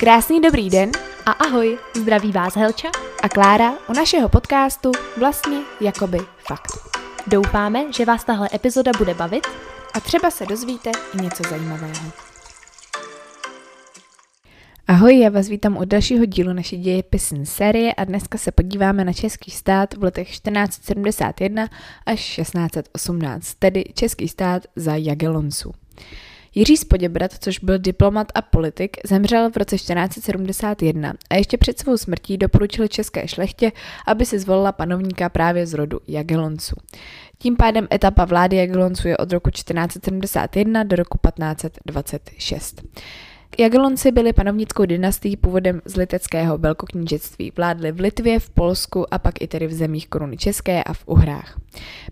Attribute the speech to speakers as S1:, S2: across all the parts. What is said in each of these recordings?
S1: Krásný dobrý den
S2: a ahoj, zdraví vás Helča
S1: a Klára u našeho podcastu Vlastně jakoby fakt.
S2: Doufáme, že vás tahle epizoda bude bavit
S1: a třeba se dozvíte i něco zajímavého. Ahoj, já vás vítám u dalšího dílu naší dějepisní série a dneska se podíváme na český stát v letech 1471 až 1618, tedy český stát za Jagellonců. Jiří Spoděbrat, což byl diplomat a politik, zemřel v roce 1471 a ještě před svou smrtí doporučil české šlechtě, aby si zvolila panovníka právě z rodu Jagellonců. Tím pádem etapa vlády Jagellonců je od roku 1471 do roku 1526. Jagelonci byli panovnickou dynastií původem z liteckého velkoknížectví. Vládli v Litvě, v Polsku a pak i tedy v zemích koruny České a v Uhrách.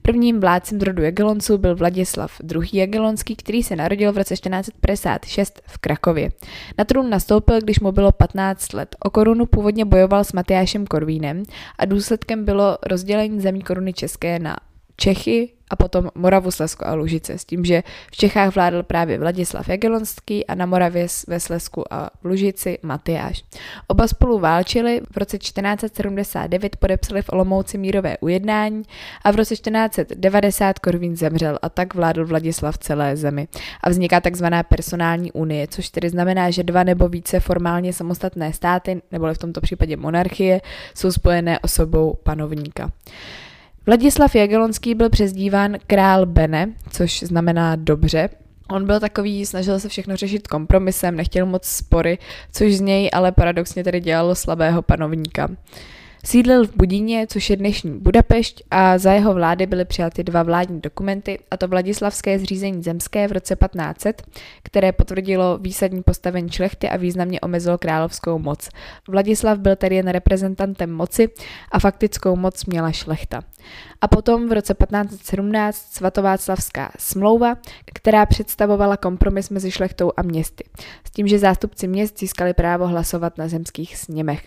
S1: Prvním vládcem rodu Jagelonců byl Vladislav II. Jagelonský, který se narodil v roce 1456 v Krakově. Na trůn nastoupil, když mu bylo 15 let. O korunu původně bojoval s Matyášem Korvínem a důsledkem bylo rozdělení zemí koruny České na Čechy a potom Moravu, Slezsko a Lužice, s tím, že v Čechách vládl právě Vladislav Jagelonský a na Moravě ve Slezsku a v Lužici Matyáš. Oba spolu válčili, v roce 1479 podepsali v Olomouci mírové ujednání a v roce 1490 Korvín zemřel a tak vládl Vladislav celé zemi. A vzniká takzvaná personální unie, což tedy znamená, že dva nebo více formálně samostatné státy, nebo v tomto případě monarchie, jsou spojené osobou panovníka. Vladislav Jagelonský byl přezdíván král Bene, což znamená dobře. On byl takový, snažil se všechno řešit kompromisem, nechtěl moc spory, což z něj ale paradoxně tedy dělalo slabého panovníka. Sídlil v Budíně, což je dnešní Budapešť, a za jeho vlády byly přijaty dva vládní dokumenty, a to Vladislavské zřízení zemské v roce 1500, které potvrdilo výsadní postavení šlechty a významně omezilo královskou moc. Vladislav byl tedy jen reprezentantem moci a faktickou moc měla šlechta. A potom v roce 1517 svatováclavská smlouva, která představovala kompromis mezi šlechtou a městy, s tím, že zástupci měst získali právo hlasovat na zemských sněmech.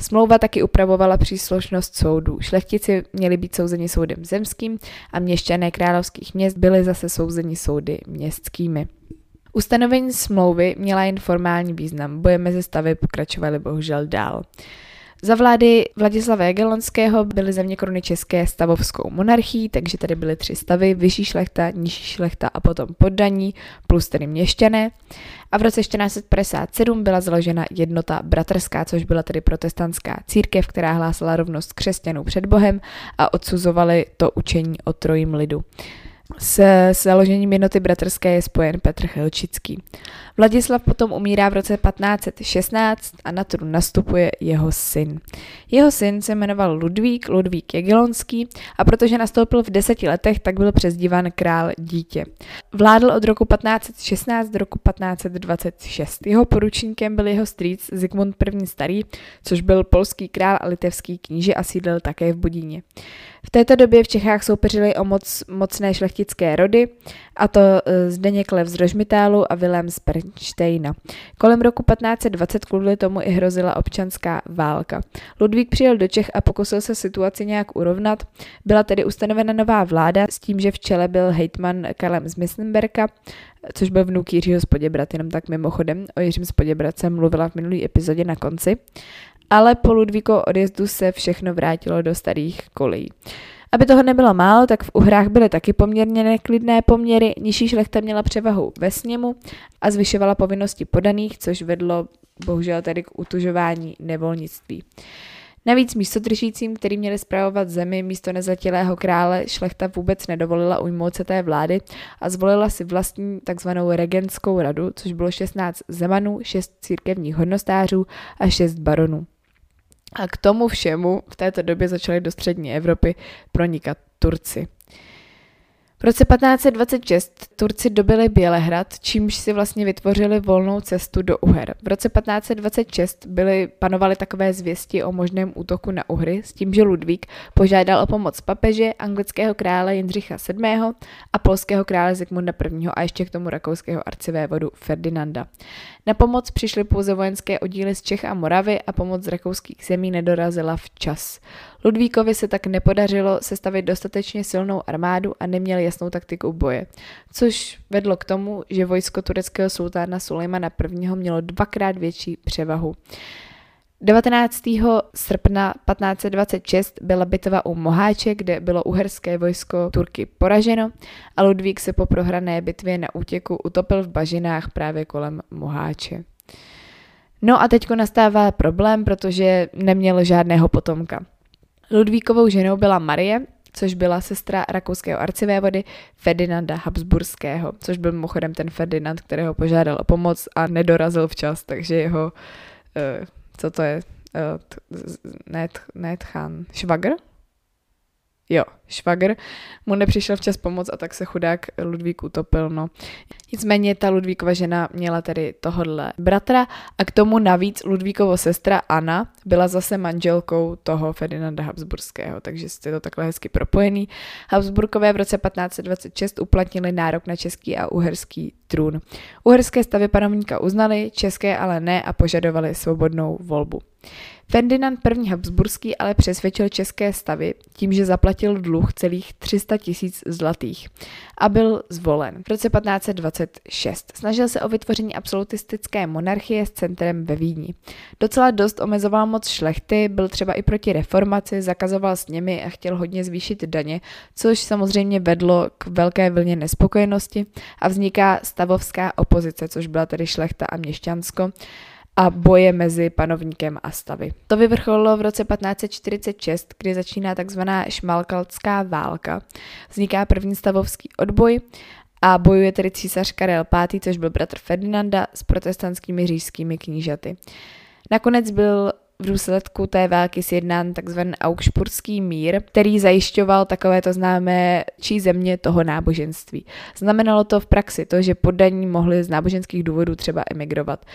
S1: Smlouva taky upravovala příslušnost soudů. Šlechtici měli být souzeni soudem zemským a měšťané královských měst byli zase souzeni soudy městskými. Ustanovení smlouvy měla jen formální význam, boje mezi stavy pokračovaly bohužel dál. Za vlády Vladislava Jagelonského byly země koruny české stavovskou monarchií, takže tady byly tři stavy, vyšší šlechta, nižší šlechta a potom poddaní, plus tedy měšťané. A v roce 1457 byla založena jednota bratrská, což byla tedy protestantská církev, která hlásala rovnost křesťanů před Bohem a odsuzovali to učení o trojím lidu. S založením jednoty bratrské je spojen Petr Chelčický. Vladislav potom umírá v roce 1516 a na trůn nastupuje jeho syn. Jeho syn se jmenoval Ludvík, Ludvík Jagelonský a protože nastoupil v deseti letech, tak byl přezdíván král dítě. Vládl od roku 1516 do roku 1526. Jeho poručníkem byl jeho strýc Zikmund I. Starý, což byl polský král a litevský kníže a sídlil také v Budíně. V této době v Čechách soupeřili o moc mocné šlechtické rody, a to e, Zdeněk Lev z Rožmitálu a Vilém z Pernštejna. Kolem roku 1520 kvůli tomu i hrozila občanská válka. Ludvík přijel do Čech a pokusil se situaci nějak urovnat. Byla tedy ustanovena nová vláda s tím, že v čele byl hejtman Kalem z Missenberka, což byl vnuk Jiřího Spoděbrat, jenom tak mimochodem. O Jiřím Spoděbrat jsem mluvila v minulý epizodě na konci ale po Ludvíko odjezdu se všechno vrátilo do starých kolejí. Aby toho nebylo málo, tak v Uhrách byly taky poměrně neklidné poměry, nižší šlechta měla převahu ve sněmu a zvyšovala povinnosti podaných, což vedlo bohužel tedy k utužování nevolnictví. Navíc místodržícím, který měli zpravovat zemi místo nezletilého krále, šlechta vůbec nedovolila ujmout se té vlády a zvolila si vlastní takzvanou regentskou radu, což bylo 16 zemanů, 6 církevních hodnostářů a 6 baronů. A k tomu všemu v této době začaly do střední Evropy pronikat Turci. V roce 1526 Turci dobili Bělehrad, čímž si vlastně vytvořili volnou cestu do Uher. V roce 1526 byly, panovaly takové zvěsti o možném útoku na Uhry, s tím, že Ludvík požádal o pomoc papeže, anglického krále Jindřicha VII. a polského krále Zikmunda I. a ještě k tomu rakouského arcivévodu Ferdinanda. Na pomoc přišly pouze vojenské oddíly z Čech a Moravy a pomoc z rakouských zemí nedorazila včas. Ludvíkovi se tak nepodařilo sestavit dostatečně silnou armádu a neměl jasný jasnou taktiku boje, což vedlo k tomu, že vojsko tureckého sultána Sulejmana I. mělo dvakrát větší převahu. 19. srpna 1526 byla bitva u Moháče, kde bylo uherské vojsko Turky poraženo a Ludvík se po prohrané bitvě na útěku utopil v bažinách právě kolem Moháče. No a teďko nastává problém, protože neměl žádného potomka. Ludvíkovou ženou byla Marie, což byla sestra rakouského arcivévody Ferdinanda Habsburského, což byl mimochodem ten Ferdinand, kterého požádal o pomoc a nedorazil včas, takže jeho, uh, co to je, uh, net, netchan, švagr? Jo, švagr mu nepřišel včas pomoc a tak se chudák Ludvík utopil, no. Nicméně ta Ludvíkova žena měla tedy tohodle bratra a k tomu navíc Ludvíkovo sestra Anna byla zase manželkou toho Ferdinanda Habsburského, takže je to takhle hezky propojený. Habsburkové v roce 1526 uplatnili nárok na český a uherský trůn. Uherské stavy panovníka uznali, české ale ne a požadovali svobodnou volbu. Ferdinand I. Habsburský ale přesvědčil české stavy tím, že zaplatil dluh celých 300 tisíc zlatých a byl zvolen v roce 1526. Snažil se o vytvoření absolutistické monarchie s centrem ve Vídni. Docela dost omezoval moc šlechty, byl třeba i proti reformaci, zakazoval s nimi a chtěl hodně zvýšit daně, což samozřejmě vedlo k velké vlně nespokojenosti a vzniká stavovská opozice, což byla tedy šlechta a měšťansko a boje mezi panovníkem a stavy. To vyvrcholilo v roce 1546, kdy začíná takzvaná šmalkalská válka. Vzniká první stavovský odboj a bojuje tedy císař Karel V., což byl bratr Ferdinanda, s protestantskými říšskými knížaty. Nakonec byl v důsledku té války sjednán tzv. Augsburský mír, který zajišťoval takovéto známé čí země toho náboženství. Znamenalo to v praxi to, že poddaní mohli z náboženských důvodů třeba emigrovat.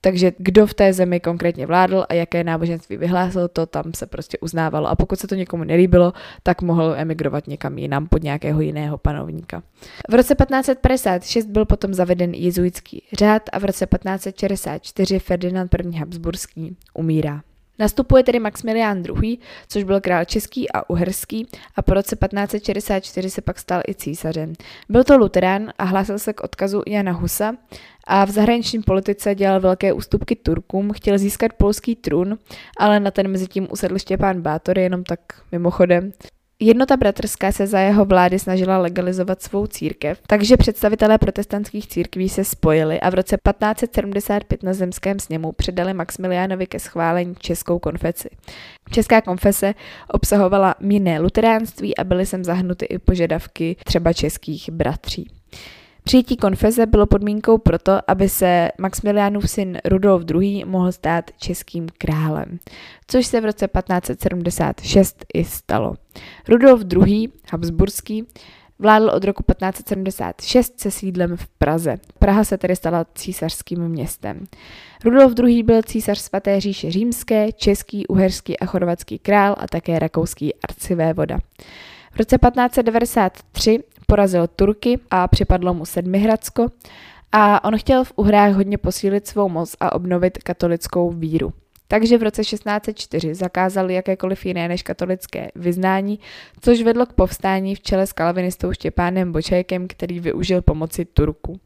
S1: Takže kdo v té zemi konkrétně vládl a jaké náboženství vyhlásil, to tam se prostě uznávalo. A pokud se to někomu nelíbilo, tak mohl emigrovat někam jinam pod nějakého jiného panovníka. V roce 1556 byl potom zaveden jezuitský řád a v roce 1564 Ferdinand I. Habsburský umírá. Nastupuje tedy Maximilián II., což byl král český a uherský a po roce 1564 se pak stal i císařem. Byl to luterán a hlásil se k odkazu Jana Husa a v zahraniční politice dělal velké ústupky Turkům, chtěl získat polský trůn, ale na ten mezi tím usedl Štěpán Bátor, jenom tak mimochodem. Jednota bratrská se za jeho vlády snažila legalizovat svou církev, takže představitelé protestantských církví se spojili a v roce 1575 na zemském sněmu předali Maximiliánovi ke schválení českou konfesi. Česká konfese obsahovala mírné luteránství a byly sem zahnuty i požadavky třeba českých bratří. Přijetí konfeze bylo podmínkou proto, aby se Maximiliánův syn Rudolf II. mohl stát českým králem, což se v roce 1576 i stalo. Rudolf II. Habsburský vládl od roku 1576 se sídlem v Praze. Praha se tedy stala císařským městem. Rudolf II. byl císař svaté říše římské, český, uherský a chorvatský král a také rakouský arcivévoda. V roce 1593 porazil Turky a připadlo mu Sedmihradsko a on chtěl v Uhrách hodně posílit svou moc a obnovit katolickou víru. Takže v roce 1604 zakázal jakékoliv jiné než katolické vyznání, což vedlo k povstání v čele s kalvinistou Štěpánem Bočajkem, který využil pomoci Turku.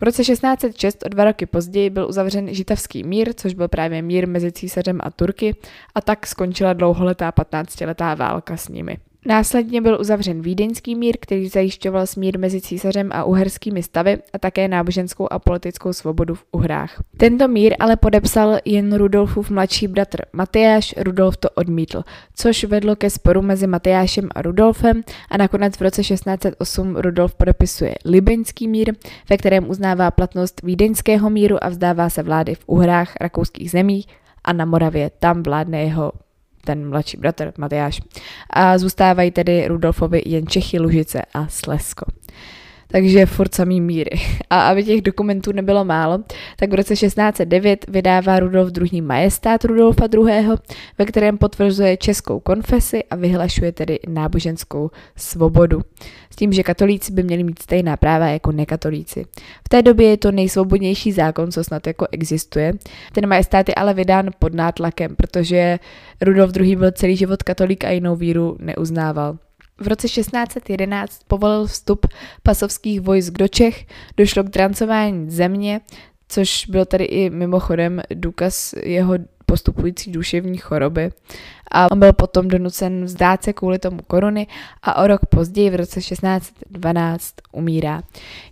S1: V roce 1606 o dva roky později byl uzavřen Žitavský mír, což byl právě mír mezi císařem a Turky, a tak skončila dlouholetá 15-letá válka s nimi. Následně byl uzavřen Vídeňský mír, který zajišťoval smír mezi císařem a uherskými stavy a také náboženskou a politickou svobodu v Uhrách. Tento mír ale podepsal jen Rudolfův mladší bratr Matyáš, Rudolf to odmítl, což vedlo ke sporu mezi Matyášem a Rudolfem a nakonec v roce 1608 Rudolf podepisuje Libeňský mír, ve kterém uznává platnost Vídeňského míru a vzdává se vlády v Uhrách, rakouských zemích a na Moravě. Tam vládne jeho ten mladší bratr Matyáš. A zůstávají tedy Rudolfovi jen Čechy, Lužice a Slesko takže furt samý míry. A aby těch dokumentů nebylo málo, tak v roce 1609 vydává Rudolf II. majestát Rudolfa II., ve kterém potvrzuje českou konfesi a vyhlašuje tedy náboženskou svobodu. S tím, že katolíci by měli mít stejná práva jako nekatolíci. V té době je to nejsvobodnější zákon, co snad jako existuje. Ten majestát je ale vydán pod nátlakem, protože Rudolf II. byl celý život katolík a jinou víru neuznával. V roce 1611 povolil vstup pasovských vojsk do Čech, došlo k drancování země, což byl tady i mimochodem důkaz jeho postupující duševní choroby. A on byl potom donucen vzdát se kvůli tomu koruny a o rok později v roce 1612 umírá.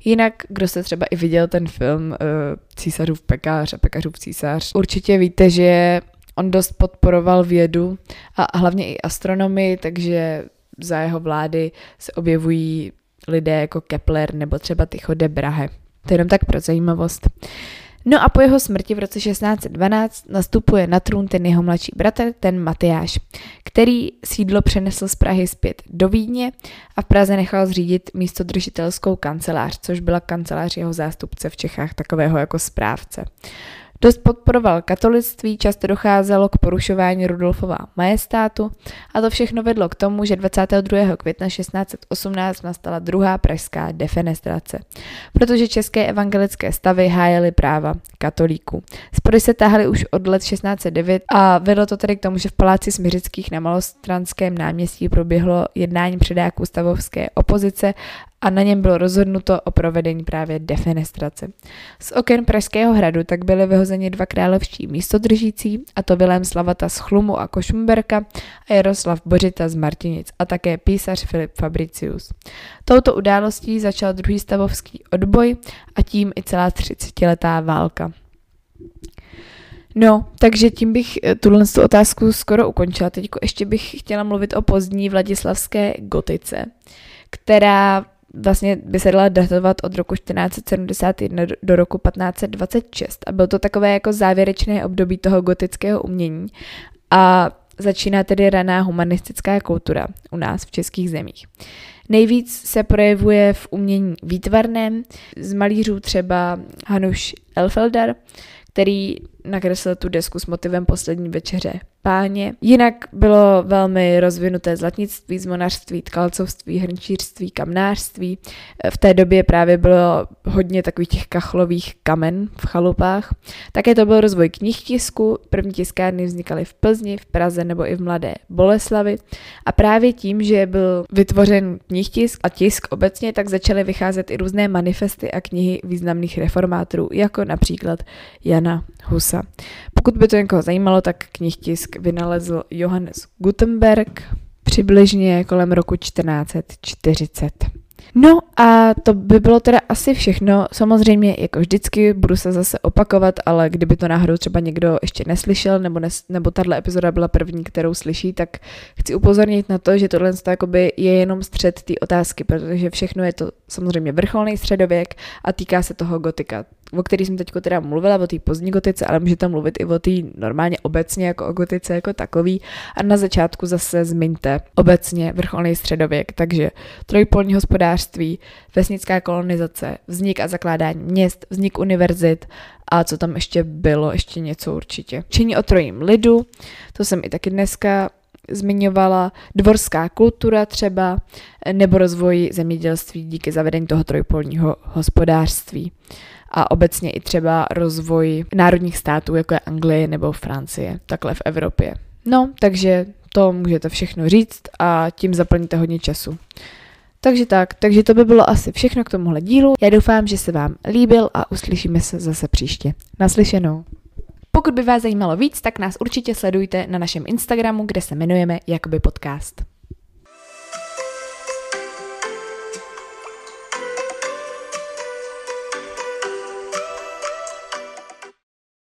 S1: Jinak, kdo se třeba i viděl ten film uh, Císařův pekář a pekařův císař, určitě víte, že on dost podporoval vědu a hlavně i astronomii, takže za jeho vlády se objevují lidé jako Kepler nebo třeba Tycho de Brahe. To je jenom tak pro zajímavost. No a po jeho smrti v roce 1612 nastupuje na trůn ten jeho mladší bratr, ten Matyáš, který sídlo přenesl z Prahy zpět do Vídně a v Praze nechal zřídit místo držitelskou kancelář, což byla kancelář jeho zástupce v Čechách, takového jako správce. Dost podporoval katolictví, často docházelo k porušování Rudolfova majestátu a to všechno vedlo k tomu, že 22. května 1618 nastala druhá pražská defenestrace, protože české evangelické stavy hájily práva katolíků. Spory se táhaly už od let 1609 a vedlo to tedy k tomu, že v paláci Smiřických na Malostranském náměstí proběhlo jednání předáků stavovské opozice a na něm bylo rozhodnuto o provedení právě defenestrace. Z oken Pražského hradu tak byly vyhozeni dva královští místodržící, a to Vilém Slavata z Chlumu a Košumberka a Jaroslav Bořita z Martinic a také písař Filip Fabricius. Touto událostí začal druhý stavovský odboj a tím i celá třicetiletá válka. No, takže tím bych eh, tuhle otázku skoro ukončila. Teď ještě bych chtěla mluvit o pozdní vladislavské gotice, která vlastně by se dala datovat od roku 1471 do roku 1526 a byl to takové jako závěrečné období toho gotického umění. A začíná tedy raná humanistická kultura u nás v českých zemích. Nejvíc se projevuje v umění výtvarném, z malířů třeba Hanuš Elfeldar, který nakreslil tu desku s motivem poslední večeře páně. Jinak bylo velmi rozvinuté zlatnictví, zmonařství, tkalcovství, hrnčířství, kamnářství. V té době právě bylo hodně takových těch kachlových kamen v chalupách. Také to byl rozvoj knihtisku, první tiskárny vznikaly v Plzni, v Praze nebo i v Mladé Boleslavi. A právě tím, že byl vytvořen knihtisk a tisk obecně, tak začaly vycházet i různé manifesty a knihy významných reformátorů, jako například Jana Husa. Pokud by to někoho zajímalo, tak knihtisk vynalezl Johannes Gutenberg přibližně kolem roku 1440. No a to by bylo teda asi všechno. Samozřejmě, jako vždycky, budu se zase opakovat, ale kdyby to náhodou třeba někdo ještě neslyšel, nebo, nes, nebo tahle epizoda byla první, kterou slyší, tak chci upozornit na to, že tohle je jenom střed té otázky, protože všechno je to samozřejmě vrcholný středověk a týká se toho gotika o který jsem teď teda mluvila, o té pozdní gotice, ale můžete mluvit i o té normálně obecně jako o gotice jako takový. A na začátku zase zmiňte obecně vrcholný středověk, takže trojpolní hospodářství, vesnická kolonizace, vznik a zakládání měst, vznik univerzit a co tam ještě bylo, ještě něco určitě. Čení o trojím lidu, to jsem i taky dneska zmiňovala, dvorská kultura třeba, nebo rozvoj zemědělství díky zavedení toho trojpolního hospodářství a obecně i třeba rozvoj národních států, jako je Anglie nebo Francie, takhle v Evropě. No, takže to můžete všechno říct a tím zaplníte hodně času. Takže tak, takže to by bylo asi všechno k tomuhle dílu. Já doufám, že se vám líbil a uslyšíme se zase příště. Naslyšenou. Pokud by vás zajímalo víc, tak nás určitě sledujte na našem Instagramu, kde se jmenujeme Jakoby podcast.